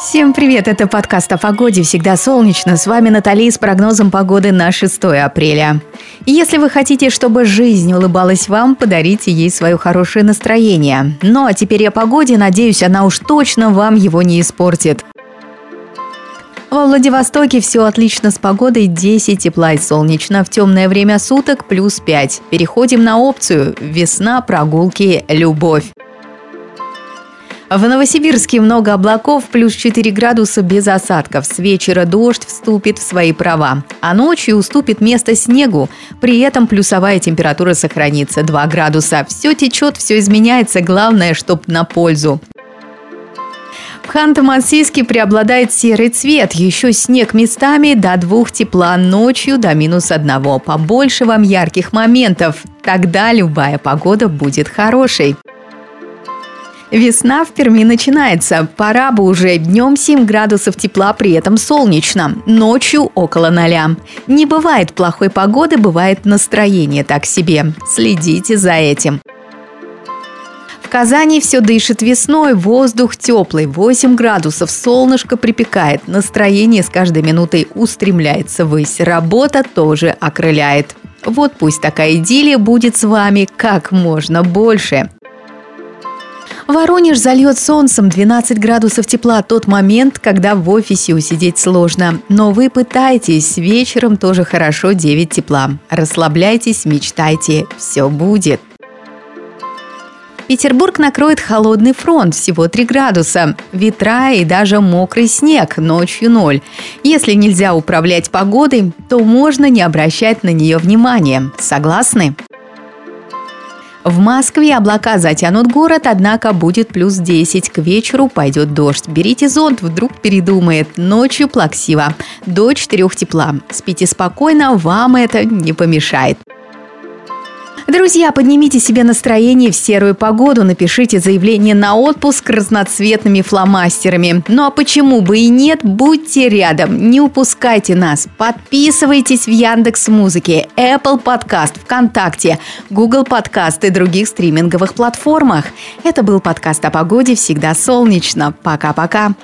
Всем привет, это подкаст о погоде «Всегда солнечно». С вами Натали с прогнозом погоды на 6 апреля. Если вы хотите, чтобы жизнь улыбалась вам, подарите ей свое хорошее настроение. Ну а теперь о погоде, надеюсь, она уж точно вам его не испортит. Во Владивостоке все отлично с погодой, 10 тепла и солнечно. В темное время суток плюс 5. Переходим на опцию «Весна, прогулки, любовь». В Новосибирске много облаков, плюс 4 градуса без осадков. С вечера дождь вступит в свои права. А ночью уступит место снегу. При этом плюсовая температура сохранится 2 градуса. Все течет, все изменяется. Главное, чтоб на пользу. В Ханты-Мансийске преобладает серый цвет. Еще снег местами до двух тепла, ночью до минус одного. Побольше вам ярких моментов. Тогда любая погода будет хорошей. Весна в Перми начинается. Пора бы уже днем 7 градусов тепла, при этом солнечно. Ночью около ноля. Не бывает плохой погоды, бывает настроение так себе. Следите за этим. В Казани все дышит весной, воздух теплый, 8 градусов, солнышко припекает, настроение с каждой минутой устремляется ввысь, работа тоже окрыляет. Вот пусть такая идиллия будет с вами как можно больше. Воронеж зальет солнцем 12 градусов тепла тот момент, когда в офисе усидеть сложно. Но вы пытайтесь, вечером тоже хорошо 9 тепла. Расслабляйтесь, мечтайте, все будет. Петербург накроет холодный фронт, всего 3 градуса. Ветра и даже мокрый снег, ночью ноль. Если нельзя управлять погодой, то можно не обращать на нее внимания. Согласны? В Москве облака затянут город, однако будет плюс 10. К вечеру пойдет дождь. Берите зонт, вдруг передумает. Ночью плаксиво. До 4 тепла. Спите спокойно, вам это не помешает. Друзья, поднимите себе настроение в серую погоду, напишите заявление на отпуск разноцветными фломастерами. Ну а почему бы и нет, будьте рядом, не упускайте нас. Подписывайтесь в Яндекс Музыке, Apple Podcast, ВКонтакте, Google Podcast и других стриминговых платформах. Это был подкаст о погоде «Всегда солнечно». Пока-пока.